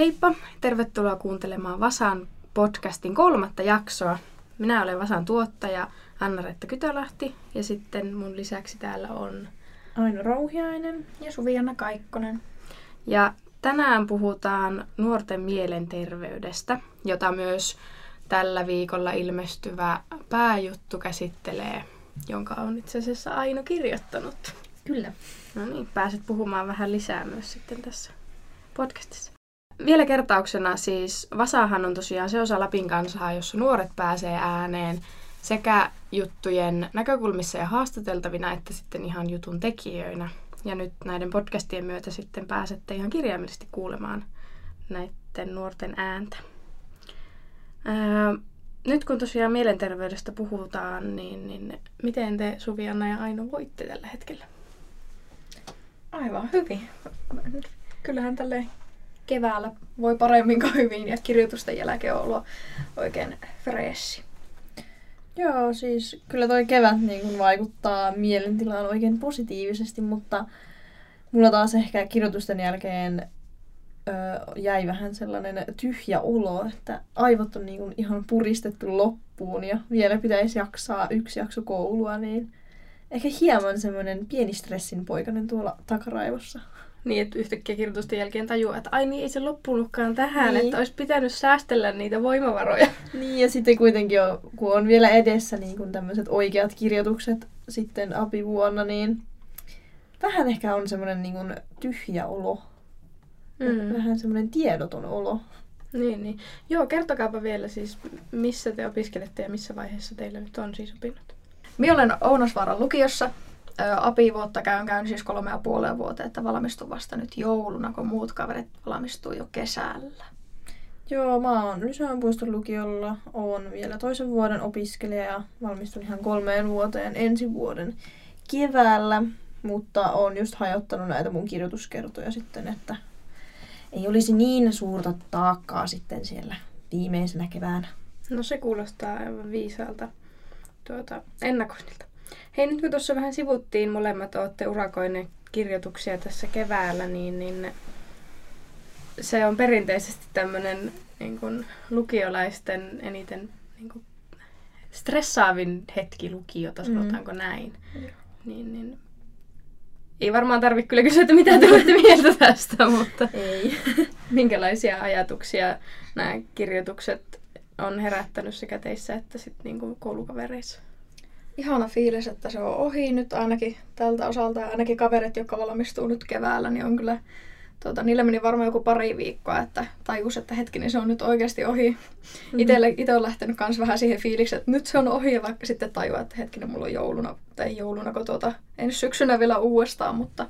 Heippa! Tervetuloa kuuntelemaan Vasan podcastin kolmatta jaksoa. Minä olen Vasan tuottaja Anna-Retta Kytölahti ja sitten mun lisäksi täällä on Aino Rouhiainen ja Suvianna Kaikkonen. Ja tänään puhutaan nuorten mielenterveydestä, jota myös tällä viikolla ilmestyvä pääjuttu käsittelee, jonka on itse asiassa Aino kirjoittanut. Kyllä. No niin, pääset puhumaan vähän lisää myös sitten tässä podcastissa. Vielä kertauksena siis Vasahan on tosiaan se osa Lapin kansaa, jossa nuoret pääsee ääneen sekä juttujen näkökulmissa ja haastateltavina, että sitten ihan jutun tekijöinä. Ja nyt näiden podcastien myötä sitten pääsette ihan kirjaimellisesti kuulemaan näiden nuorten ääntä. Ää, nyt kun tosiaan mielenterveydestä puhutaan, niin, niin miten te Suvianna ja Aino voitte tällä hetkellä? Aivan hyvin. Kyllähän tälle keväällä voi paremmin kuin hyvin ja kirjoitusten jälkeen on ollut oikein freshi. Joo, siis kyllä toi kevät niin kun vaikuttaa mielentilaan oikein positiivisesti, mutta mulla taas ehkä kirjoitusten jälkeen ö, jäi vähän sellainen tyhjä olo, että aivot on niin kun ihan puristettu loppuun ja vielä pitäisi jaksaa yksi jakso koulua, niin ehkä hieman semmoinen pieni stressin poikainen tuolla takaraivossa. Niin, että yhtäkkiä kirjoitusten jälkeen tajuaa, että ai niin, ei se loppunutkaan tähän, niin. että olisi pitänyt säästellä niitä voimavaroja. Niin, ja sitten kuitenkin, on, kun on vielä edessä niin kun tämmöiset oikeat kirjoitukset sitten apivuonna, niin vähän ehkä on semmoinen niin kun tyhjä olo. Mm. Vähän semmoinen tiedoton olo. Niin, niin. Joo, kertokaapa vielä siis, missä te opiskelette ja missä vaiheessa teillä nyt on siis opinnot? Minä olen Ounasvaaran lukiossa apivuotta käyn, käyn siis kolme ja puoleen vuotta, että valmistun vasta nyt jouluna, kun muut kaverit valmistuu jo kesällä. Joo, mä oon Lysänpuiston lukiolla, oon vielä toisen vuoden opiskelija ja valmistun ihan kolmeen vuoteen ensi vuoden keväällä, mutta oon just hajottanut näitä mun kirjoituskertoja sitten, että ei olisi niin suurta taakkaa sitten siellä viimeisenä keväänä. No se kuulostaa aivan viisaalta tuota, ennakoinnilta. Hei, nyt kun tuossa vähän sivuttiin, molemmat olette urakoineet kirjoituksia tässä keväällä, niin, niin se on perinteisesti tämmöinen niin kuin, lukiolaisten eniten niin kuin, stressaavin hetki lukiota, mm. sanotaanko mm. näin. Niin, niin, ei varmaan tarvitse kyllä kysyä, että mitä te olette mieltä tästä, mutta ei. minkälaisia ajatuksia nämä kirjoitukset on herättänyt sekä teissä että sitten niin koulukavereissa? Ihana fiilis, että se on ohi nyt ainakin tältä osalta. Ainakin kaverit, jotka valmistuu nyt keväällä, niin on kyllä, tuota, niillä meni varmaan joku pari viikkoa, että tajus, että hetkinen, se on nyt oikeasti ohi. Mm-hmm. Itelle, itse on lähtenyt myös vähän siihen fiilikseen, että nyt se on ohi, ja vaikka sitten tajua, että hetkinen, mulla on jouluna, tai jouluna, kun tuota, ensi syksynä vielä uudestaan, mutta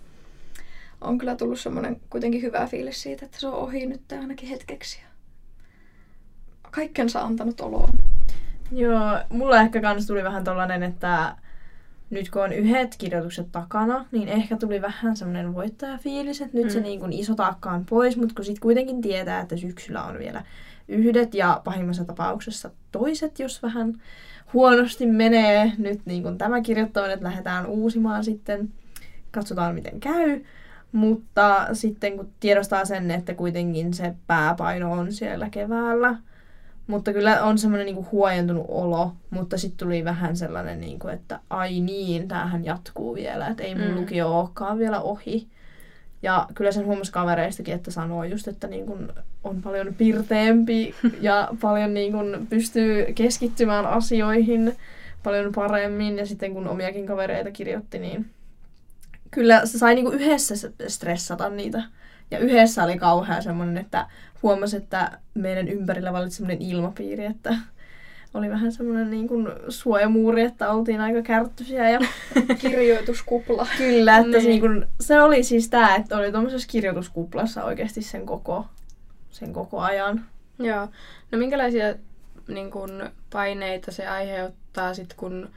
on kyllä tullut semmoinen kuitenkin hyvä fiilis siitä, että se on ohi nyt ainakin hetkeksi. Kaikkensa antanut oloon. Joo, mulla ehkä kans tuli vähän tollanen, että nyt kun on yhdet kirjoitukset takana, niin ehkä tuli vähän semmoinen voittajafiilis, että nyt mm. se niin kuin iso taakka on pois, mutta kun sitten kuitenkin tietää, että syksyllä on vielä yhdet ja pahimmassa tapauksessa toiset, jos vähän huonosti menee nyt niin kuin tämä kirjoittaminen, että lähdetään uusimaan sitten, katsotaan miten käy. Mutta sitten kun tiedostaa sen, että kuitenkin se pääpaino on siellä keväällä, mutta kyllä on semmoinen niinku huojentunut olo, mutta sitten tuli vähän sellainen, niinku, että ai niin, tämähän jatkuu vielä, että ei mun mm. lukio olekaan vielä ohi. Ja kyllä sen huomasi kavereistakin, että sanoo just, että niin kun on paljon pirteempi ja paljon niin kun pystyy keskittymään asioihin paljon paremmin. Ja sitten kun omiakin kavereita kirjoitti, niin kyllä se sai niin yhdessä stressata niitä. Ja yhdessä oli kauhean semmoinen, että huomasi, että meidän ympärillä vallitsi semmoinen ilmapiiri, että oli vähän semmoinen niin kuin suojamuuri, että oltiin aika kärttyisiä. Ja... Kirjoituskupla. Kyllä, että niin. se, niin kuin, se oli siis tämä, että oli tuommoisessa kirjoituskuplassa oikeasti sen koko, sen koko ajan. Joo. No minkälaisia niin kuin, paineita se aiheuttaa sitten, kun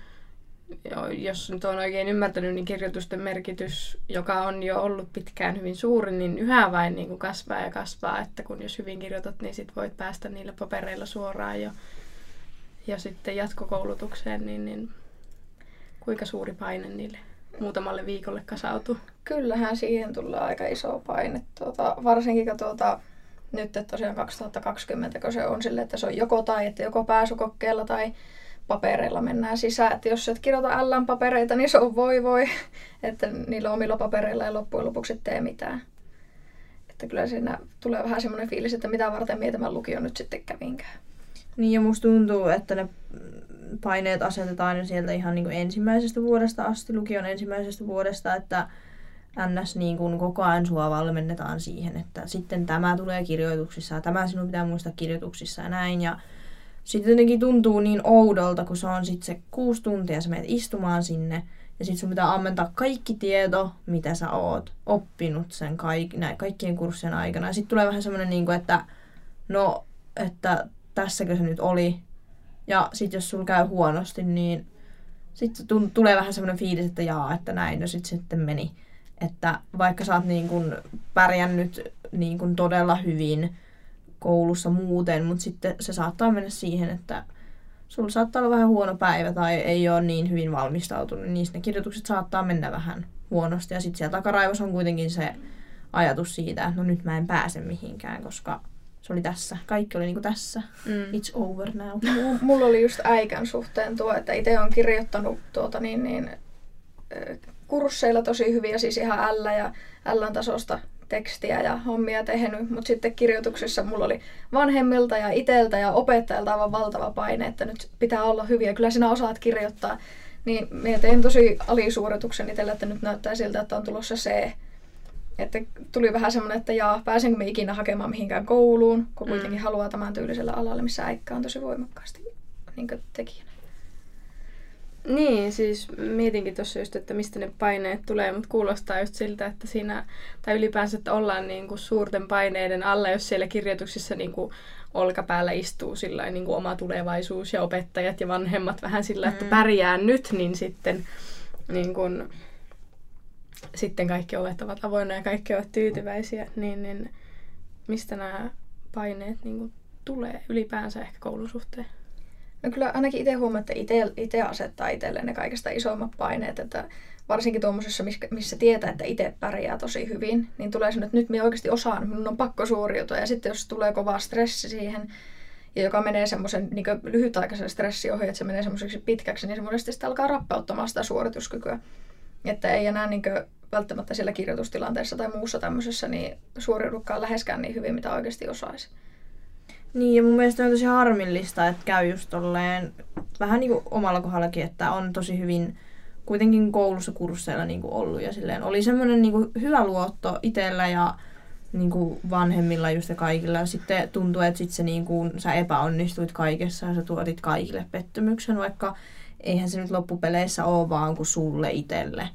jos nyt on oikein ymmärtänyt, niin kirjoitusten merkitys, joka on jo ollut pitkään hyvin suuri, niin yhä vain niin kuin kasvaa ja kasvaa, että kun jos hyvin kirjoitat, niin sit voit päästä niillä papereilla suoraan jo, ja sitten jatkokoulutukseen, niin, niin kuinka suuri paine niille muutamalle viikolle kasautuu? Kyllähän siihen tulee aika iso paine, tuota, varsinkin kun tuota, nyt tosiaan 2020, kun se on sille, että se on joko tai, että joko pääsykokkeella tai papereilla mennään sisään. Että jos et kirjoita LM-papereita, niin se on voi voi, että niillä omilla papereilla ei loppujen lopuksi tee mitään. Että kyllä siinä tulee vähän semmoinen fiilis, että mitä varten mietimään lukio nyt sitten kävinkään. Niin ja musta tuntuu, että ne paineet asetetaan jo sieltä ihan niin kuin ensimmäisestä vuodesta asti, lukion ensimmäisestä vuodesta, että ns. Niin kuin koko ajan sua valmennetaan siihen, että sitten tämä tulee kirjoituksissa ja tämä sinun pitää muistaa kirjoituksissa ja näin. Ja sitten jotenkin tuntuu niin oudolta, kun se on sitten se kuusi tuntia, sä menet istumaan sinne ja sitten sun pitää ammentaa kaikki tieto, mitä sä oot oppinut sen kaik- näin, kaikkien kurssien aikana. Sitten tulee vähän semmoinen, niin että no, että tässäkö se nyt oli. Ja sitten jos sulla käy huonosti, niin sitten tulee vähän semmoinen fiilis, että jaa, että näin, no sitten sitten meni. Että vaikka sä oot niin kun pärjännyt niin kun todella hyvin koulussa muuten, mutta sitten se saattaa mennä siihen, että sulla saattaa olla vähän huono päivä tai ei ole niin hyvin valmistautunut, niin ne kirjoitukset saattaa mennä vähän huonosti. Ja sitten siellä takaraivossa on kuitenkin se ajatus siitä, että no nyt mä en pääse mihinkään, koska se oli tässä. Kaikki oli niinku tässä. Mm. It's over now. Mulla oli just äikän suhteen tuo, että itse on kirjoittanut tuota niin, niin, kursseilla tosi hyviä, siis ihan L ja L tasosta tekstiä ja hommia tehnyt, mutta sitten kirjoituksessa mulla oli vanhemmilta ja iteltä ja opettajalta aivan valtava paine, että nyt pitää olla hyviä. Kyllä sinä osaat kirjoittaa. Niin minä tein tosi alisuorituksen itselle, että nyt näyttää siltä, että on tulossa C. Että tuli vähän semmoinen, että jaa, pääsenkö me ikinä hakemaan mihinkään kouluun, kun kuitenkin mm. haluaa tämän tyyliselle alalle, missä äikkä on tosi voimakkaasti niin tekijänä. Niin, siis mietinkin tuossa just, että mistä ne paineet tulee, mutta kuulostaa just siltä, että siinä, tai ylipäänsä, että ollaan niin kuin suurten paineiden alla, jos siellä kirjoituksissa niin kuin olkapäällä istuu sillä niin kuin oma tulevaisuus ja opettajat ja vanhemmat vähän sillä, että mm. pärjää nyt, niin sitten niin kuin, sitten kaikki ovet ovat avoinna ja kaikki ovat tyytyväisiä, niin, niin mistä nämä paineet niin kuin tulee ylipäänsä ehkä koulusuhteen? No kyllä ainakin itse huomaa, että itse asettaa itselleen ne kaikista isoimmat paineet, että varsinkin tuommoisessa, missä tietää, että itse pärjää tosi hyvin, niin tulee se, että nyt minä oikeasti osaan, minun on pakko suoriutua. Ja sitten jos tulee kova stressi siihen, ja joka menee semmoisen niin lyhytaikaisen stressin ohi, että se menee semmoiseksi pitkäksi, niin se monesti sitten alkaa rappeuttamaan sitä suorituskykyä. Että ei enää niin välttämättä siellä kirjoitustilanteessa tai muussa tämmöisessä niin suoriudukaan läheskään niin hyvin, mitä oikeasti osaisi. Niin, ja mun mielestä on tosi harmillista, että käy just tolleen, vähän niin kuin omalla kohdallakin, että on tosi hyvin kuitenkin koulussa kursseilla niin kuin ollut. Ja silleen oli semmoinen niin kuin hyvä luotto itsellä ja niin kuin vanhemmilla just ja kaikilla. Ja sitten tuntuu, että sit se niin kuin, sä epäonnistuit kaikessa ja sä tuotit kaikille pettymyksen, vaikka eihän se nyt loppupeleissä ole vaan kuin sulle itselle.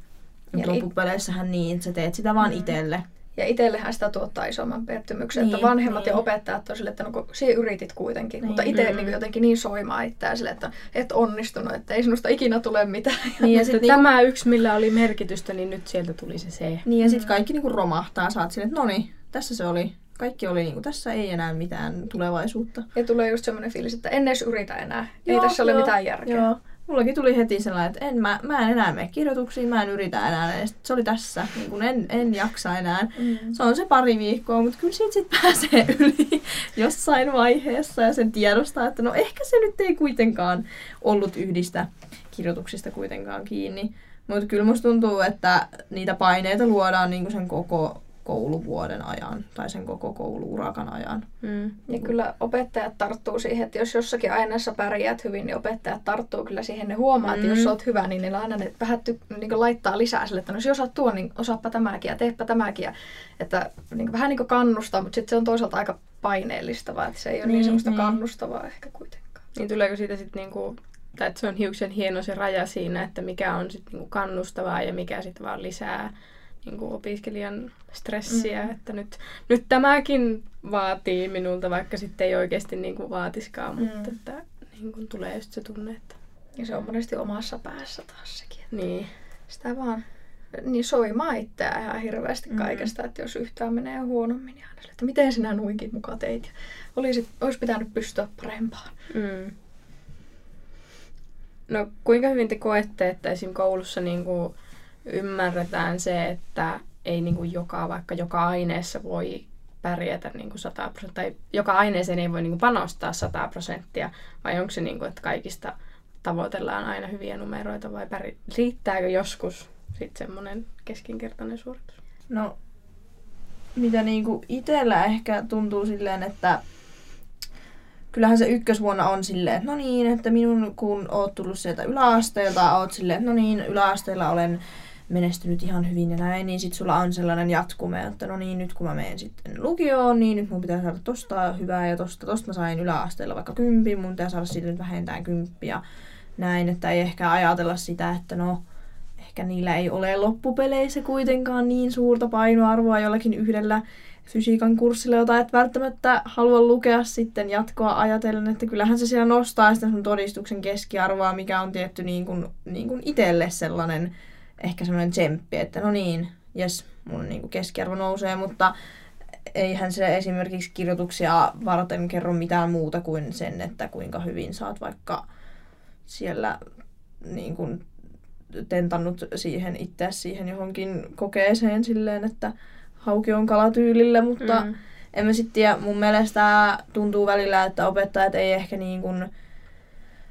Mutta loppupeleissähän niin, että sä teet sitä vaan mm. itselle. Ja itsellehän sitä tuottaa isomman pettymyksen, niin, että vanhemmat niin. ja opettajat on sille, että no kun sinä yritit kuitenkin, niin, mutta itse mm. niin jotenkin niin soimaa itseään sille, että et onnistunut, että ei sinusta ikinä tule mitään. Niin, ja sitten niin, tämä yksi, millä oli merkitystä, niin nyt sieltä tuli se C. Niin, ja sitten kaikki niin romahtaa, saat sille, että no niin, tässä se oli. Kaikki oli niin kuin, tässä ei enää mitään tulevaisuutta. Ja tulee just semmoinen fiilis, että en edes yritä enää. Joo, ei tässä joo, ole mitään järkeä. Joo. Mullakin tuli heti sellainen, että en, mä, mä en enää mene kirjoituksiin, mä en yritä enää. Ja se oli tässä, niin kun en, en jaksa enää. Mm. Se on se pari viikkoa, mutta kyllä siitä sitten pääsee yli jossain vaiheessa ja sen tiedostaa, että no ehkä se nyt ei kuitenkaan ollut yhdistä kirjoituksista kuitenkaan kiinni. Mutta kyllä musta tuntuu, että niitä paineita luodaan niin sen koko kouluvuoden ajan tai sen koko kouluurakan ajan. Mm. Ja kyllä opettajat tarttuu siihen, että jos jossakin aineessa pärjäät hyvin, niin opettajat tarttuu kyllä siihen. Ne huomaa, mm. että jos mm. olet hyvä, niin ne aina ne vähän ty- niin laittaa lisää sille, että no, jos osaat tuon, niin osaappa tämäkin ja teepä tämäkin. Ja, että niin vähän niin kannustaa, mutta sitten se on toisaalta aika paineellista, vaan että se ei ole niin, niin semmoista niin. kannustavaa ehkä kuitenkaan. Niin tuleeko siitä sitten niinku tai että se on hiuksen hieno se raja siinä, että mikä on sitten niinku kannustavaa ja mikä sitten vaan lisää niin kuin opiskelijan stressiä, mm. että nyt, nyt tämäkin vaatii minulta, vaikka sitten ei oikeasti niin kuin vaatiskaan, mm. mutta että niin kuin tulee just se tunne, että... Ja se on monesti omassa päässä taas sekin. Että niin. Sitä vaan niin soimaa itseään ihan hirveästi mm. kaikesta, että jos yhtään menee huonommin, niin aina että miten sinä nuinkin muka teit. Ja olisi, olisi pitänyt pystyä parempaan. Mm. No kuinka hyvin te koette, että esim. koulussa niin kuin ymmärretään se, että ei niin kuin joka, vaikka joka aineessa voi pärjätä niin kuin 100 prosenttia, tai joka aineeseen ei voi niin kuin panostaa 100 prosenttia, vai onko se niin kuin, että kaikista tavoitellaan aina hyviä numeroita, vai pär... riittääkö joskus sitten semmoinen keskinkertainen suoritus? No, mitä niinku itsellä ehkä tuntuu silleen, että kyllähän se ykkösvuonna on silleen, että no niin, että minun kun oot tullut sieltä yläasteelta, oot silleen, että no niin, yläasteella olen menestynyt ihan hyvin ja näin, niin sit sulla on sellainen jatkume, että no niin, nyt kun mä menen sitten lukioon, niin nyt mun pitää saada tosta hyvää ja tosta, tosta mä sain yläasteella vaikka kymppi, mun pitää saada siitä nyt vähentään kymppiä näin, että ei ehkä ajatella sitä, että no, ehkä niillä ei ole loppupeleissä kuitenkaan niin suurta painoarvoa jollakin yhdellä fysiikan kurssilla, jota et välttämättä halua lukea sitten jatkoa ajatellen, että kyllähän se siellä nostaa sitä sun todistuksen keskiarvoa, mikä on tietty niin kuin, niin kuin itselle sellainen ehkä sellainen tsemppi, että no niin, jes, mun niin kuin keskiarvo nousee, mutta eihän se esimerkiksi kirjoituksia varten kerro mitään muuta kuin sen, että kuinka hyvin saat vaikka siellä niin kuin tentannut siihen itse siihen johonkin kokeeseen silleen, että hauki on kalatyylillä, mutta mm. en mä sitten tiedä, mun mielestä tuntuu välillä, että opettajat ei ehkä niin kuin,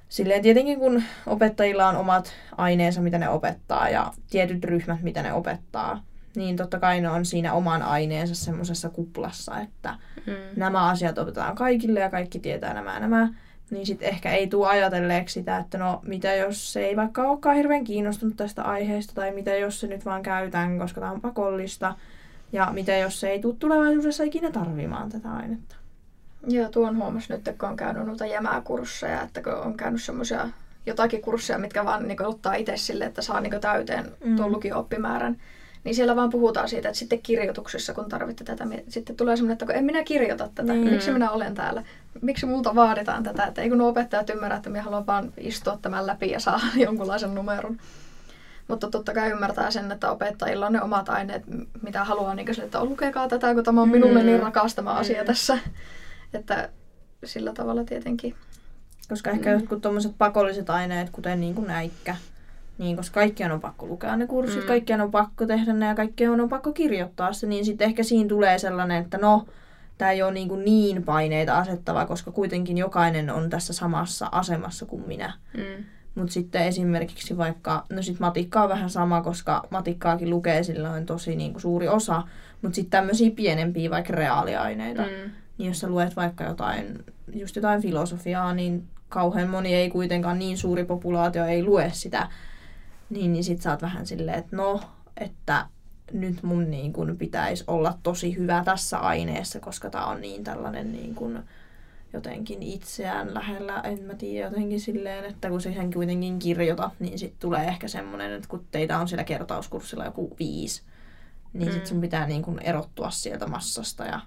silleen tietenkin kun opettajilla on omat aineensa, mitä ne opettaa ja tietyt ryhmät, mitä ne opettaa, niin totta kai ne on siinä oman aineensa semmoisessa kuplassa, että mm. nämä asiat opetetaan kaikille ja kaikki tietää nämä ja nämä niin sitten ehkä ei tule ajatelleeksi sitä, että no mitä jos se ei vaikka olekaan hirveän kiinnostunut tästä aiheesta, tai mitä jos se nyt vaan käytän, koska tämä on pakollista, ja mitä jos se ei tule tulevaisuudessa ikinä tarvimaan tätä ainetta. Joo, tuon huomasi nyt, kun on käynyt noita jämäkursseja, että kun on käynyt semmoisia jotakin kursseja, mitkä vaan niin ottaa itse sille, että saa niin täyteen tuon mm. lukio-oppimäärän, niin siellä vaan puhutaan siitä, että sitten kirjoituksissa, kun tarvitte tätä, sitten tulee semmoinen, että kun en minä kirjoita tätä, mm. miksi minä olen täällä, miksi multa vaaditaan tätä, että ei kun opettajat ymmärrä, että minä haluan vaan istua tämän läpi ja saa jonkunlaisen numeron. Mutta totta kai ymmärtää sen, että opettajilla on ne omat aineet, mitä haluaa, niin kuin että lukekaa tätä, kun tämä on minulle niin mm. rakas tämä mm. asia tässä. Että sillä tavalla tietenkin. Koska ehkä mm. jotkut tuommoiset pakolliset aineet, kuten niin kuin näikkä, niin, koska kaikkien on pakko lukea ne kurssit, mm. kaikkien on pakko tehdä ne ja kaikkien on pakko kirjoittaa se, niin sitten ehkä siinä tulee sellainen, että no, tämä ei ole niin, kuin niin paineita asettava, koska kuitenkin jokainen on tässä samassa asemassa kuin minä. Mm. Mutta sitten esimerkiksi vaikka, no sitten matikka on vähän sama, koska matikkaakin lukee silloin tosi niin kuin suuri osa, mutta sitten tämmöisiä pienempiä vaikka reaaliaineita, mm. Niin jos sä luet vaikka jotain, just jotain filosofiaa, niin kauhean moni ei kuitenkaan niin suuri populaatio ei lue sitä niin, niin sit sä oot vähän silleen, että no, että nyt mun niin kun pitäisi olla tosi hyvä tässä aineessa, koska tää on niin tällainen niin kun jotenkin itseään lähellä, en mä tiedä, jotenkin silleen, että kun siihen kuitenkin kirjoitat, niin sitten tulee ehkä semmoinen, että kun teitä on siellä kertauskurssilla joku viisi, niin mm. sitten sun pitää niin kun erottua sieltä massasta ja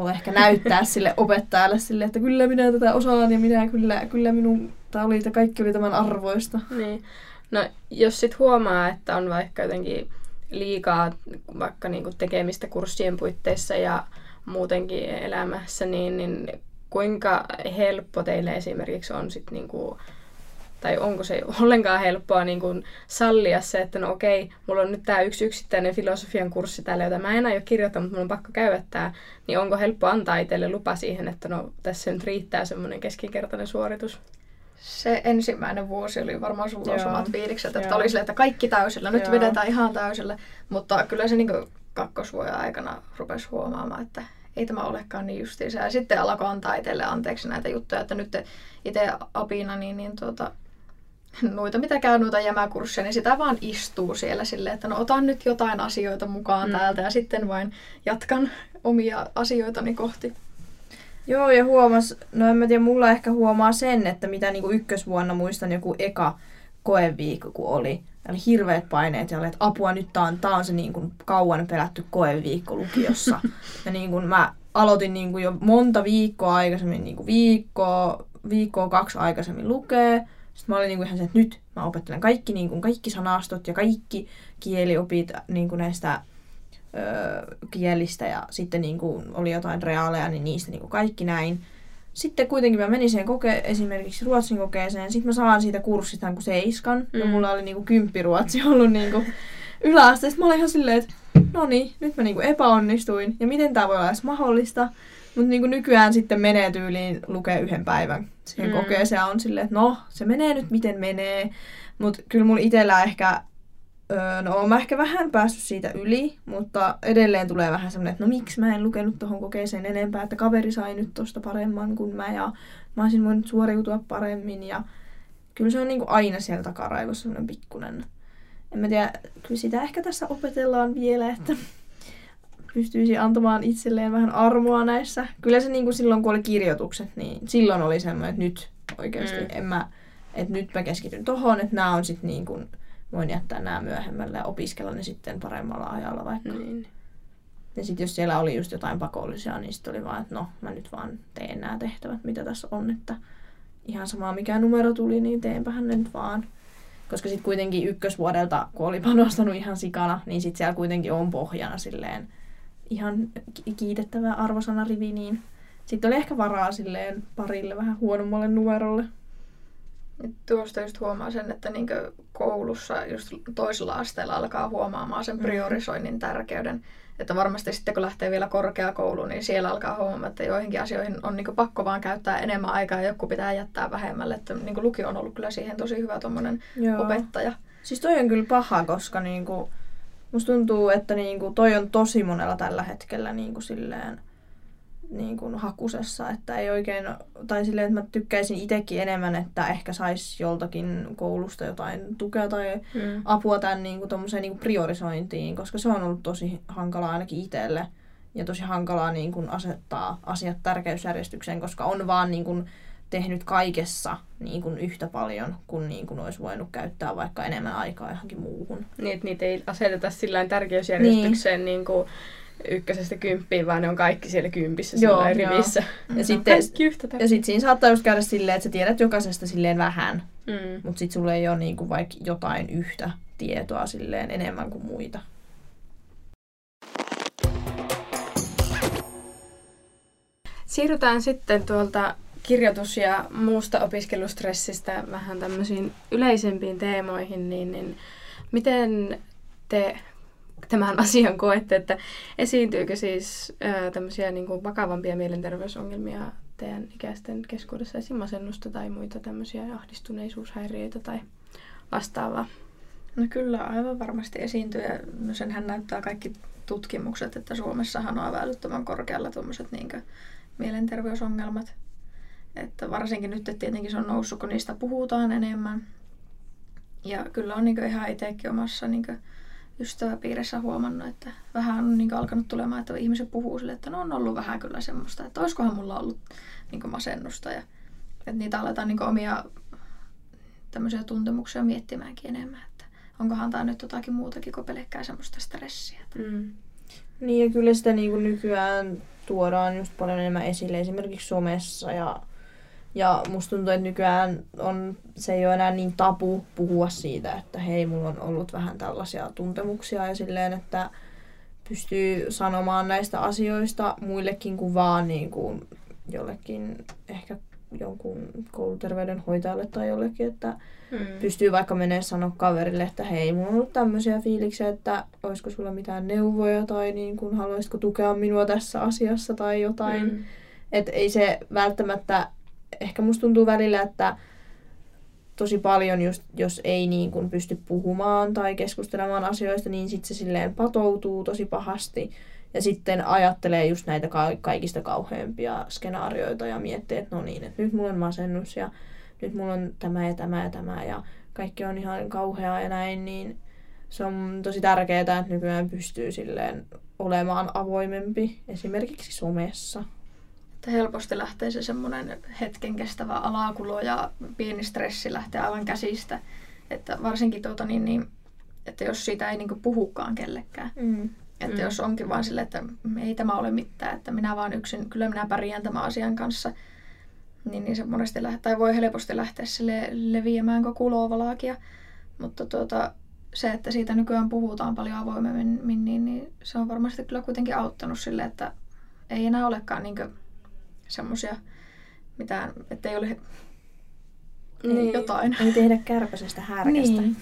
ole ehkä näyttää sille opettajalle sille, että kyllä minä tätä osaan ja minä kyllä, kyllä minun, tämä oli, että kaikki oli tämän arvoista. Niin. No jos sitten huomaa, että on vaikka jotenkin liikaa vaikka niinku tekemistä kurssien puitteissa ja muutenkin elämässä, niin, niin kuinka helppo teille esimerkiksi on sitten niinku, tai onko se ollenkaan helppoa niin kuin sallia se, että no okei, mulla on nyt tämä yksi yksittäinen filosofian kurssi täällä, jota mä en aio kirjoittaa, mutta mulla on pakko käydä tämä, niin onko helppo antaa itselle lupa siihen, että no tässä nyt riittää semmoinen keskinkertainen suoritus? se ensimmäinen vuosi oli varmaan sulla Joo. omat fiilikset, että Joo. oli sille, että kaikki täysillä, nyt Joo. vedetään ihan täysillä. Mutta kyllä se niin kakkosvuoden aikana rupesi huomaamaan, että ei tämä olekaan niin justiinsa. Ja sitten alkoi antaa itselle anteeksi näitä juttuja, että nyt itse apina, niin, niin tuota, noita mitä käy noita jämäkursseja, niin sitä vaan istuu siellä silleen, että no otan nyt jotain asioita mukaan mm. täältä ja sitten vain jatkan omia asioitani kohti. Joo, ja huomas, no en mä tiedä, mulla ehkä huomaa sen, että mitä niinku ykkösvuonna muistan joku eka koeviikko, kun oli. Oli hirveät paineet ja oli, että apua, nyt tää on, tää on se niin kuin kauan pelätty koeviikko lukiossa. ja niin kuin mä aloitin niin kuin jo monta viikkoa aikaisemmin, niin kuin viikkoa, viikkoa kaksi aikaisemmin lukee. Sitten mä olin niin kuin ihan se, että nyt mä opettelen kaikki, niin kuin kaikki sanastot ja kaikki kieliopit niin kuin näistä öö, kielistä ja sitten niin kuin oli jotain reaaleja, niin niistä niin kuin kaikki näin. Sitten kuitenkin mä menin siihen koke- esimerkiksi ruotsin kokeeseen, sitten mä saan siitä kurssista kuin seiskan, mm. ja mulla oli niin kuin kymppi ruotsi ollut niin kuin yläasteessa. Mä olin ihan silleen, että no niin, nyt mä niinku epäonnistuin. Ja miten tämä voi olla edes mahdollista? Mutta niinku nykyään sitten menee tyyliin lukee yhden päivän siihen mm. kokeeseen on silleen, että no, se menee nyt miten menee. Mutta kyllä mulla itsellä ehkä, öö, no oon mä ehkä vähän päässyt siitä yli, mutta edelleen tulee vähän semmoinen, että no miksi mä en lukenut tuohon kokeeseen enempää, että kaveri sai nyt tosta paremman kuin mä ja mä olisin voinut suoriutua paremmin ja kyllä se on niinku aina siellä takaraivossa semmoinen pikkunen. En mä tiedä, kyllä sitä ehkä tässä opetellaan vielä, että pystyisi antamaan itselleen vähän armoa näissä. Kyllä se niin kuin silloin, kun oli kirjoitukset, niin silloin oli semmoinen, että nyt oikeasti mm. en mä, että nyt mä keskityn tohon, että nämä on sitten niin kuin, voin jättää nämä myöhemmälle ja opiskella ne sitten paremmalla ajalla vaikka. Niin. Ja sitten jos siellä oli just jotain pakollisia, niin sitten oli vaan, että no, mä nyt vaan teen nämä tehtävät, mitä tässä on, että ihan sama mikä numero tuli, niin teenpähän ne nyt vaan. Koska sitten kuitenkin ykkösvuodelta, kun oli panostanut ihan sikana, niin sitten siellä kuitenkin on pohjana silleen ihan kiitettävä arvosanarivi, niin sitten oli ehkä varaa silleen parille vähän huonommalle numerolle. Tuosta just huomaa sen, että niin koulussa just toisella asteella alkaa huomaamaan sen mm. priorisoinnin tärkeyden. Että varmasti sitten kun lähtee vielä korkeakouluun, niin siellä alkaa huomaamaan, että joihinkin asioihin on niin pakko vaan käyttää enemmän aikaa ja joku pitää jättää vähemmälle. Että niin lukio on ollut kyllä siihen tosi hyvä opettaja. Siis toi on kyllä paha, koska niinku, Musta tuntuu, että niinku toi on tosi monella tällä hetkellä niinku silleen, niinku hakusessa, että ei oikein, tai silleen, että mä tykkäisin itsekin enemmän, että ehkä sais joltakin koulusta jotain tukea tai mm. apua tämän niinku, niinku priorisointiin, koska se on ollut tosi hankalaa ainakin itselle ja tosi hankalaa niinku asettaa asiat tärkeysjärjestykseen, koska on vaan niinku, tehnyt kaikessa niin kuin yhtä paljon kuin, niin kuin olisi voinut käyttää vaikka enemmän aikaa johonkin muuhun. Niin, että niitä ei aseteta sillä tärkeysjärjestykseen niin. niin kuin ykkösestä kymppiin, vaan ne on kaikki siellä kympissä joo, rivissä. Joo. Ja sitten ja sit siinä saattaa just käydä silleen, että sä tiedät jokaisesta silleen vähän, mm. mutta sitten sulla ei ole niin kuin vaikka jotain yhtä tietoa silleen enemmän kuin muita. Siirrytään sitten tuolta kirjoitus- ja muusta opiskelustressistä vähän tämmöisiin yleisempiin teemoihin, niin, niin miten te tämän asian koette, että esiintyykö siis ää, tämmöisiä niin kuin vakavampia mielenterveysongelmia teidän ikäisten keskuudessa, esimerkiksi masennusta tai muita tämmöisiä ahdistuneisuushäiriöitä tai vastaavaa? No kyllä, aivan varmasti esiintyy ja senhän näyttää kaikki tutkimukset, että Suomessahan on älyttömän korkealla tuommoiset niin mielenterveysongelmat. Että varsinkin nyt että tietenkin se on noussut, kun niistä puhutaan enemmän. Ja kyllä on niin ihan itsekin omassa niin ystäväpiirissä huomannut, että vähän on niin alkanut tulemaan, että ihmiset puhuu sille, että no on ollut vähän kyllä semmoista, että olisikohan mulla ollut niin masennusta. Ja, että niitä aletaan niin omia tämmöisiä tuntemuksia miettimäänkin enemmän, että onkohan tämä nyt jotakin muutakin kuin pelkkää semmoista stressiä. Mm. Niin ja kyllä sitä niin nykyään tuodaan just paljon enemmän esille esimerkiksi somessa ja ja musta tuntuu, että nykyään on, se ei ole enää niin tapu puhua siitä, että hei, mulla on ollut vähän tällaisia tuntemuksia ja silleen, että pystyy sanomaan näistä asioista muillekin kuin vaan niin kuin jollekin ehkä jonkun kouluterveydenhoitajalle tai jollekin, että hmm. pystyy vaikka menemään sanoa kaverille, että hei, mulla on ollut tämmöisiä fiiliksiä, että olisiko sulla mitään neuvoja tai niin kuin, haluaisitko tukea minua tässä asiassa tai jotain. Hmm. Että ei se välttämättä ehkä musta tuntuu välillä, että tosi paljon just, jos ei niin kuin pysty puhumaan tai keskustelemaan asioista, niin sitten se silleen patoutuu tosi pahasti. Ja sitten ajattelee just näitä ka- kaikista kauheampia skenaarioita ja miettii, että no niin, että nyt mulla on masennus ja nyt mulla on tämä ja tämä ja tämä ja kaikki on ihan kauheaa ja näin, niin se on tosi tärkeää, että nykyään pystyy silleen olemaan avoimempi esimerkiksi somessa että helposti lähtee se semmoinen hetken kestävä alakulo ja pieni stressi lähtee aivan käsistä. Että varsinkin tuota niin, niin että jos siitä ei niin puhukaan kellekään. Mm. Että mm. jos onkin vaan sille, että ei tämä ole mitään, että minä vaan yksin, kyllä minä pärjään tämän asian kanssa, niin, niin se monesti lähtee, tai voi helposti lähteä sille leviämään kuin kulovalaakia. Mutta tuota, se, että siitä nykyään puhutaan paljon avoimemmin, niin, niin se on varmasti kyllä kuitenkin auttanut sille, että ei enää olekaan niin semmoisia mitään, ettei ole niin. jotain. Ei tehdä kärpäsestä härkästä. Niin.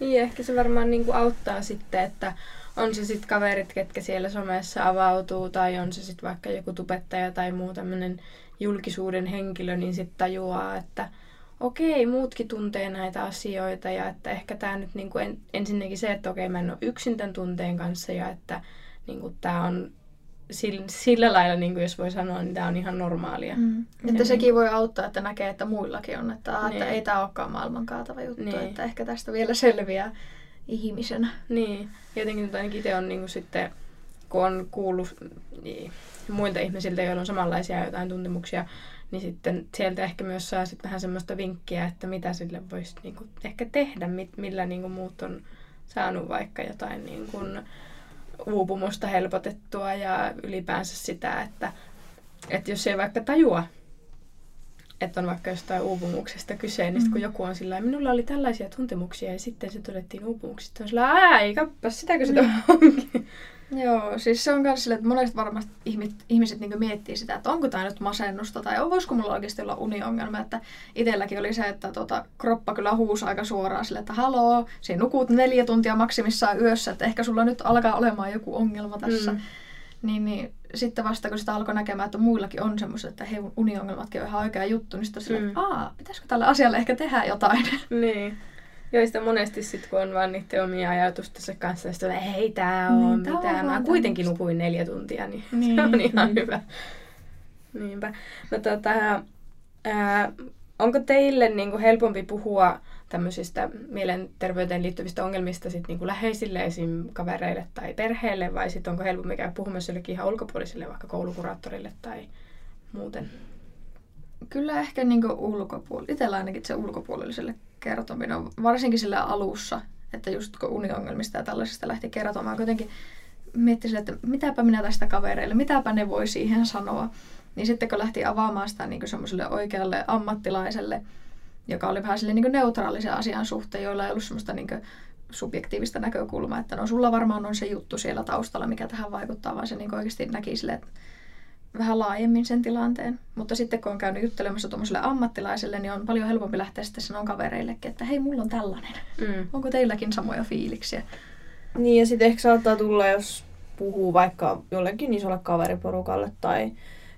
niin, ehkä se varmaan niin kuin auttaa sitten, että on se sitten kaverit, ketkä siellä somessa avautuu, tai on se sitten vaikka joku tubettaja tai muu tämmöinen julkisuuden henkilö, niin sitten tajuaa, että okei, muutkin tuntee näitä asioita ja että ehkä tämä nyt niin kuin en, ensinnäkin se, että okei, mä en ole yksin tämän tunteen kanssa ja että niin kuin tämä on sillä, sillä lailla, niin kuin jos voi sanoa, niin tämä on ihan normaalia. Mm. Että sekin niin. voi auttaa, että näkee, että muillakin on, että, niin. että ei tämä olekaan maailman kaatava juttu, niin. että ehkä tästä vielä selviää ihmisenä. Niin, jotenkin nyt ainakin itse on niin kuin sitten, kun on kuullut niin, muilta ihmisiltä, joilla on samanlaisia jotain tuntemuksia, niin sitten sieltä ehkä myös saa sitten vähän semmoista vinkkiä, että mitä sille voisi niin kuin ehkä tehdä, millä niin kuin muut on saanut vaikka jotain niin kuin uupumusta helpotettua ja ylipäänsä sitä, että, että jos ei vaikka tajua, että on vaikka jostain uupumuksesta kyse, niin mm. kun joku on sillä minulla oli tällaisia tuntemuksia ja sitten se todettiin uupumuksista, on sillä ei kappas, sitäkö se mm. onkin. Joo, siis se on myös sille, että monesti varmasti ihmiset, ihmiset niin miettii sitä, että onko tämä nyt masennusta tai voisiko mulla oikeasti olla uniongelma. Että itselläkin oli se, että tota, kroppa kyllä huusi aika suoraan sille, että haloo, siinä nukut neljä tuntia maksimissaan yössä, että ehkä sulla nyt alkaa olemaan joku ongelma tässä. Mm. Niin, niin sitten vasta kun sitä alkoi näkemään, että muillakin on semmoiset, että hei, uniongelmatkin on ihan oikea juttu, niin sitten mm. että aah, pitäisikö tälle asialle ehkä tehdä jotain. Niin. Joista monesti sitten, kun on vaan niiden omia ajatustensa kanssa, ja sitten ei tää on niin, mitään. Mä kuitenkin tämmöstä. nukuin neljä tuntia, niin, niin se on ihan niin. hyvä. Niinpä. No tota, ää, onko teille niinku helpompi puhua tämmöisistä mielenterveyteen liittyvistä ongelmista sit niinku läheisille, esim. kavereille tai perheelle, vai sitten onko helpompi käydä puhumassa jollekin ihan ulkopuoliselle, vaikka koulukuraattorille tai muuten? Kyllä ehkä niinku ulkopuolelle. Itsellä ainakin se ulkopuoliselle kertominen, varsinkin sillä alussa, että just kun uniongelmista ja tällaisesta lähti kertomaan, kuitenkin miettisin, että mitäpä minä tästä kavereille, mitäpä ne voi siihen sanoa. Niin sitten kun lähti avaamaan sitä niin semmoiselle oikealle ammattilaiselle, joka oli vähän sille niin neutraalisen asian suhteen, joilla ei ollut semmoista niin subjektiivista näkökulmaa, että no sulla varmaan on se juttu siellä taustalla, mikä tähän vaikuttaa, vaan se niin oikeasti näki sille, että vähän laajemmin sen tilanteen. Mutta sitten kun on käynyt juttelemassa tuommoiselle ammattilaiselle, niin on paljon helpompi lähteä sitten sanoa kavereillekin, että hei, mulla on tällainen. Mm. Onko teilläkin samoja fiiliksiä? Niin, ja sitten ehkä saattaa tulla, jos puhuu vaikka jollekin isolle kaveriporukalle tai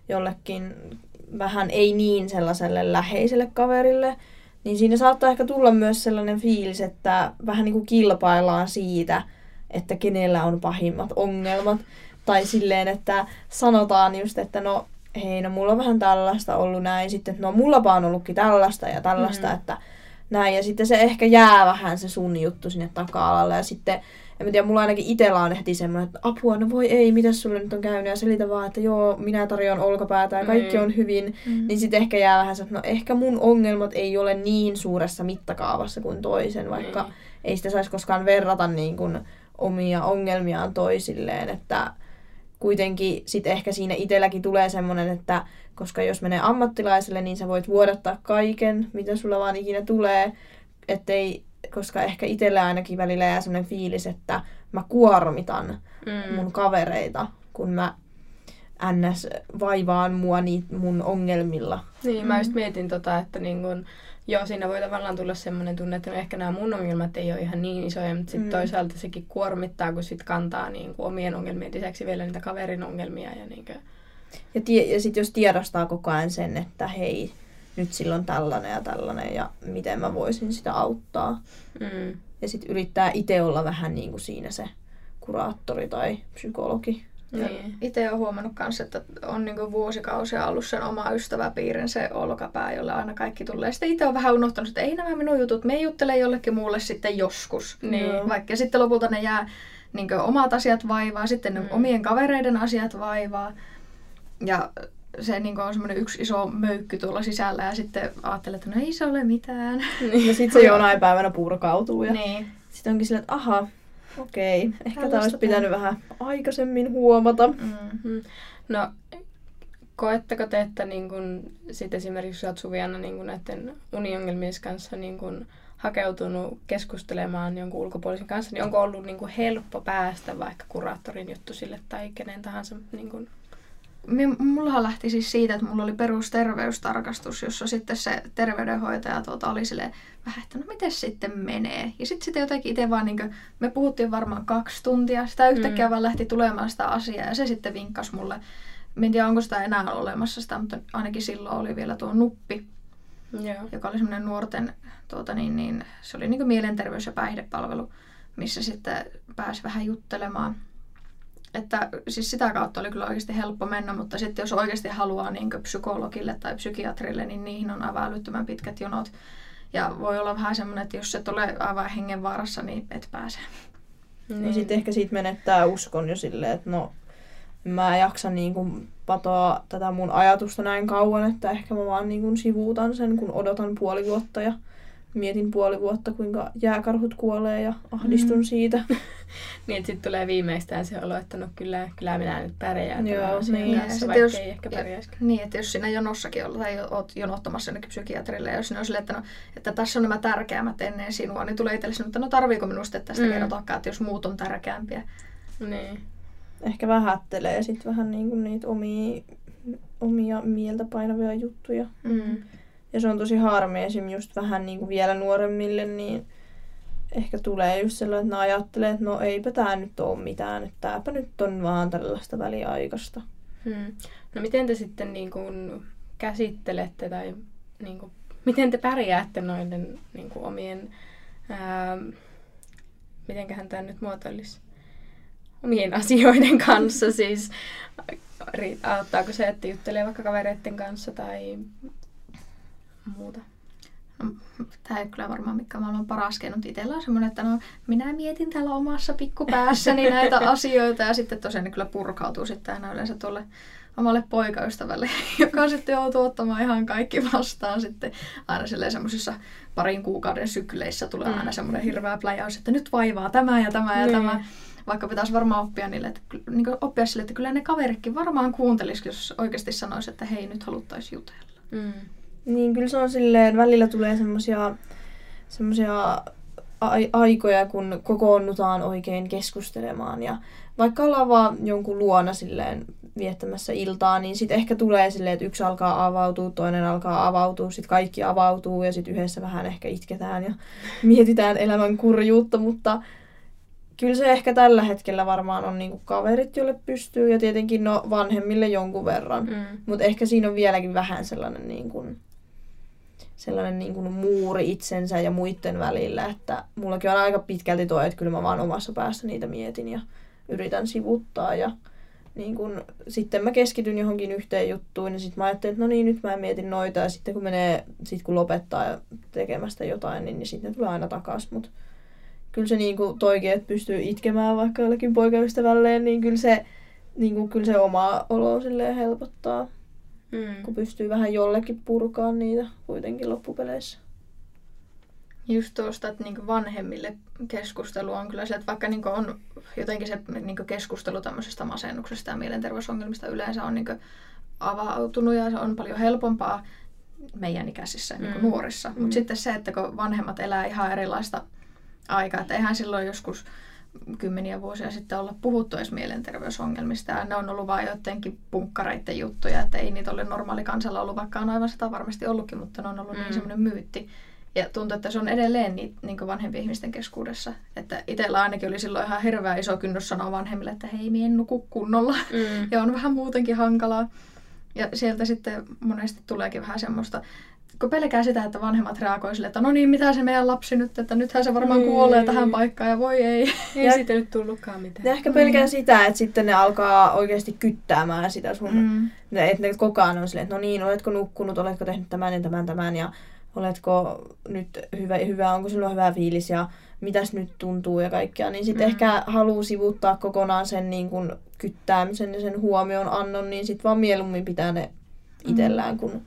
jollekin vähän ei niin sellaiselle läheiselle kaverille, niin siinä saattaa ehkä tulla myös sellainen fiilis, että vähän niin kuin kilpaillaan siitä, että kenellä on pahimmat ongelmat. Tai silleen, että sanotaan just, että no hei, no mulla on vähän tällaista ollut näin, sitten no mullapa on ollutkin tällaista ja tällaista, mm. että näin. Ja sitten se ehkä jää vähän se sun juttu sinne taka-alalle ja sitten en tiedä, mulla ainakin itsellä on heti semmoinen, että apua, no voi ei, mitä sulle nyt on käynyt, ja selitä vaan, että joo, minä tarjoan olkapäätä ja kaikki mm. on hyvin, mm. niin sitten ehkä jää vähän se, että no ehkä mun ongelmat ei ole niin suuressa mittakaavassa kuin toisen, vaikka mm. ei sitä saisi koskaan verrata niin kuin omia ongelmiaan toisilleen, että kuitenkin sitten ehkä siinä itselläkin tulee semmoinen, että koska jos menee ammattilaiselle, niin sä voit vuodattaa kaiken, mitä sulla vaan ikinä tulee, ettei, koska ehkä itsellä ainakin välillä jää semmoinen fiilis, että mä kuormitan mm. mun kavereita, kun mä ns. vaivaan mua niin mun ongelmilla. Niin, mä just mm. mietin tota, että niin kun, joo, siinä voi tavallaan tulla semmoinen tunne, että ehkä nämä mun ongelmat ei ole ihan niin isoja, mutta sitten mm. toisaalta sekin kuormittaa, kun sit kantaa niin kuin omien ongelmien lisäksi vielä niitä kaverin ongelmia. Ja, niin kuin... ja, tie- ja sitten jos tiedostaa koko ajan sen, että hei, nyt silloin tällainen ja tällainen ja miten mä voisin sitä auttaa. Mm. Ja sitten yrittää itse olla vähän niin kuin siinä se kuraattori tai psykologi. Niin. Itse olen huomannut myös, että on niin vuosikausia ollut sen oma ystäväpiirin se olkapää, jolle aina kaikki tulee. Sitten itse on vähän unohtanut, että ei nämä minun jutut, me juttele jollekin muulle sitten joskus. Niin. Vaikka sitten lopulta ne jää niin omat asiat vaivaa, sitten ne mm. omien kavereiden asiat vaivaa. Ja se niin on semmoinen yksi iso möykky tuolla sisällä ja sitten ajattelee, että no ei se ole mitään. Niin. Ja sitten se jonain päivänä purkautuu ja niin. sitten onkin silleen, että aha, Okei, okay. ehkä tämä olisi pitänyt vähän aikaisemmin huomata. Mm-hmm. No, koetteko te, että niin kun, sit esimerkiksi olet Suviana niin näiden uniongelmien kanssa niin kun, hakeutunut keskustelemaan jonkun ulkopuolisen kanssa, niin onko ollut niin kun, helppo päästä vaikka kuraattorin juttu sille tai kenen tahansa niin kun, mullahan lähti siis siitä, että mulla oli perusterveystarkastus, jossa sitten se terveydenhoitaja tuota oli silleen vähän, että no miten sitten menee. Ja sitten sitten jotenkin itse vaan, niin kuin, me puhuttiin varmaan kaksi tuntia, sitä yhtäkkiä mm. vaan lähti tulemaan sitä asiaa ja se sitten vinkkasi mulle. Mä en tiedä, onko sitä enää olemassa sitä, mutta ainakin silloin oli vielä tuo nuppi, Joo. joka oli semmoinen nuorten, tuota niin, niin, se oli niin kuin mielenterveys- ja päihdepalvelu, missä sitten pääsi vähän juttelemaan että siis sitä kautta oli kyllä oikeasti helppo mennä, mutta sitten jos oikeasti haluaa niin psykologille tai psykiatrille, niin niihin on aivan älyttömän pitkät jonot. Ja voi olla vähän semmoinen, että jos et ole aivan hengenvaarassa, niin et pääse. Niin, niin sitten ehkä siitä menettää uskon jo silleen, että no mä en jaksa niin kuin patoa tätä mun ajatusta näin kauan, että ehkä mä vaan niin kuin sivuutan sen, kun odotan puoli vuotta ja mietin puoli vuotta, kuinka jääkarhut kuolee ja ahdistun mm. siitä. niin, sitten tulee viimeistään se olo, että no kyllä, kyllä minä nyt pärjään Joo, niin. kanssa, vaikka jos, ei ehkä pärjäisikään. Niin, että jos siinä jonossakin ollaan tai oot jonottamassa jonnekin psykiatrille ja jos ne on sille, että, no, että tässä on nämä tärkeämmät ennen sinua, niin tulee itselle että no tarviiko minusta että tästä mm. kertoakaan, että jos muut on tärkeämpiä. Niin. Ehkä vähättelee sitten vähän niin kuin niitä omia, omia mieltä painavia juttuja. Mm. Ja se on tosi harmi esim. just vähän niin kuin vielä nuoremmille, niin ehkä tulee just sellainen, että ne ajattelee, että no eipä tämä nyt ole mitään, että tämäpä nyt on vaan tällaista väliaikasta. Hmm. No miten te sitten niin kuin käsittelette tai niin kuin, miten te pärjäätte noiden niin kuin omien, ää, mitenköhän tämä nyt muotoilisi, omien asioiden kanssa siis, auttaako se, että juttelee vaikka kavereiden kanssa tai muuta? No, tämä ei kyllä varmaan mikä maailman paras keino, mutta itsellä on semmoinen, että no, minä mietin täällä omassa pikkupäässäni näitä asioita ja sitten tosiaan ne kyllä purkautuu sitten aina yleensä tuolle omalle poikaystävälle, joka sitten joutuu ottamaan ihan kaikki vastaan sitten aina semmoisissa parin kuukauden sykleissä tulee mm. aina semmoinen hirveä pläjäys, että nyt vaivaa tämä ja tämä ja mm. tämä. Vaikka pitäisi varmaan oppia niille, että, niin oppia sille, että kyllä ne kaveritkin varmaan kuuntelisivat, jos oikeasti sanoisi, että hei, nyt haluttaisiin jutella. Mm. Niin, kyllä se on silleen, välillä tulee semmosia, semmosia aikoja, kun kokoonnutaan oikein keskustelemaan. Ja vaikka ollaan vaan jonkun luona silleen viettämässä iltaa, niin sitten ehkä tulee silleen, että yksi alkaa avautua, toinen alkaa avautua, sitten kaikki avautuu ja sitten yhdessä vähän ehkä itketään ja mietitään elämän kurjuutta, mutta kyllä se ehkä tällä hetkellä varmaan on niinku kaverit, joille pystyy ja tietenkin no vanhemmille jonkun verran, mm. mutta ehkä siinä on vieläkin vähän sellainen niinku, sellainen niin kuin muuri itsensä ja muiden välillä, että mullakin on aika pitkälti tuo, että kyllä mä vaan omassa päässä niitä mietin ja yritän sivuttaa ja niin kun, sitten mä keskityn johonkin yhteen juttuun ja sitten mä ajattelin, että no niin, nyt mä mietin noita ja sitten kun menee, sit kun lopettaa tekemästä jotain, niin, niin sitten tulee aina takaisin, mutta kyllä se niin kuin toikin, että pystyy itkemään vaikka jollekin poikaystävälleen, niin kyllä se, niin kuin, kyllä se oma olo helpottaa. Mm. Kun pystyy vähän jollekin purkaan niitä kuitenkin loppupeleissä. Just tuosta, että niinku vanhemmille keskustelu on kyllä se, että vaikka niinku on jotenkin se niinku keskustelu tämmöisestä masennuksesta ja mielenterveysongelmista yleensä on niinku avautunut ja se on paljon helpompaa meidän ikäisissä niinku mm. nuorissa. Mm. Mutta sitten se, että kun vanhemmat elää ihan erilaista aikaa, että eihän silloin joskus kymmeniä vuosia sitten olla puhuttu edes mielenterveysongelmista. Ja ne on ollut vain jotenkin punkkareiden juttuja, että ei niitä ole normaali kansalla ollut, vaikka on aivan sitä varmasti ollutkin, mutta ne on ollut niin mm. niin semmoinen myytti. Ja tuntuu, että se on edelleen niin, niin vanhempien ihmisten keskuudessa. Että itsellä ainakin oli silloin ihan hirveä iso kynnys sanoa vanhemmille, että hei, mie en nuku kunnolla. Mm. ja on vähän muutenkin hankalaa. Ja sieltä sitten monesti tuleekin vähän semmoista, kun pelkää sitä, että vanhemmat reagoi sille, että no niin, mitä se meidän lapsi nyt, että nythän se varmaan niin. kuolee tähän paikkaan ja voi ei. Ei ja, siitä nyt tullutkaan mitään. Ja ehkä pelkää mm. sitä, että sitten ne alkaa oikeasti kyttäämään sitä sun, mm. ne, että ne koko ajan on silleen, että no niin, oletko nukkunut, oletko tehnyt tämän ja tämän, tämän ja oletko nyt hyvä, hyvä onko sinulla hyvä fiilis ja mitäs nyt tuntuu ja kaikkea, niin sitten mm. ehkä haluaa sivuttaa kokonaan sen niin kun kyttäämisen ja sen huomion annon, niin sitten vaan mieluummin pitää ne itsellään, mm. kun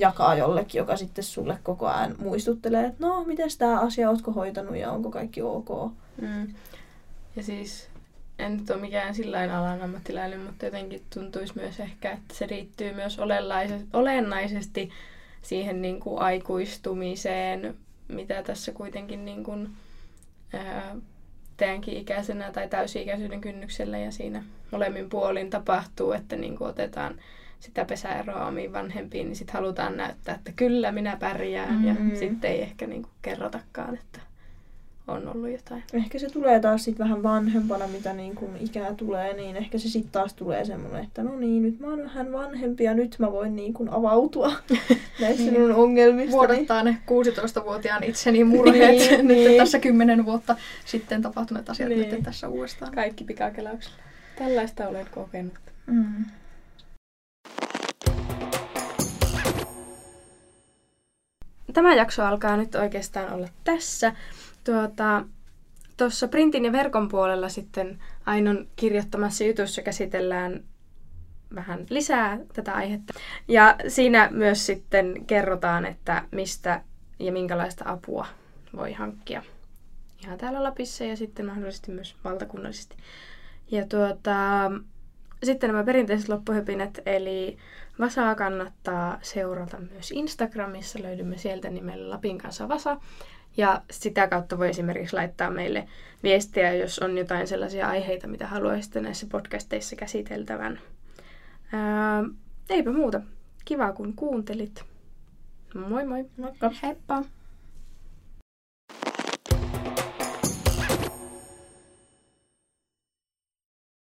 jakaa jollekin, joka sitten sulle koko ajan muistuttelee, että no, miten tämä asia, ootko hoitanut ja onko kaikki ok. Mm. Ja siis en nyt ole mikään sillä alan ammattilainen, mutta jotenkin tuntuisi myös ehkä, että se liittyy myös olennaisesti siihen niin kuin aikuistumiseen, mitä tässä kuitenkin niin kuin, ää, yrittäjänkin ikäisenä tai täysi-ikäisyyden kynnyksellä ja siinä molemmin puolin tapahtuu, että niin kuin otetaan sitä pesäeroa omiin vanhempiin, niin sitten halutaan näyttää, että kyllä minä pärjään mm-hmm. ja sitten ei ehkä niin kuin kerrotakaan, että on ollut jotain. Ehkä se tulee taas sitten vähän vanhempana, mitä niin kun ikää tulee, niin ehkä se sitten taas tulee semmoinen, että no niin, nyt mä oon vähän vanhempi ja nyt mä voin niin kun avautua näissä niin. minun ongelmista. Vuodattaa ne 16-vuotiaan itseni murheet niin, nyt niin. tässä kymmenen vuotta sitten tapahtuneet asiat niin. nyt tässä uudestaan. Kaikki pikakelauksella. Tällaista olen kokenut. Mm. Tämä jakso alkaa nyt oikeastaan olla tässä. Tuota, tuossa printin ja verkon puolella sitten Ainon kirjoittamassa jutussa käsitellään vähän lisää tätä aihetta. Ja siinä myös sitten kerrotaan, että mistä ja minkälaista apua voi hankkia ihan täällä Lapissa ja sitten mahdollisesti myös valtakunnallisesti. Ja tuota, sitten nämä perinteiset loppuhypinät, eli Vasaa kannattaa seurata myös Instagramissa, löydymme sieltä nimellä Lapin kanssa Vasa. Ja sitä kautta voi esimerkiksi laittaa meille viestiä, jos on jotain sellaisia aiheita, mitä haluaisitte näissä podcasteissa käsiteltävän. Ää, eipä muuta. Kiva kun kuuntelit. Moi moi. Moikka. Heippa.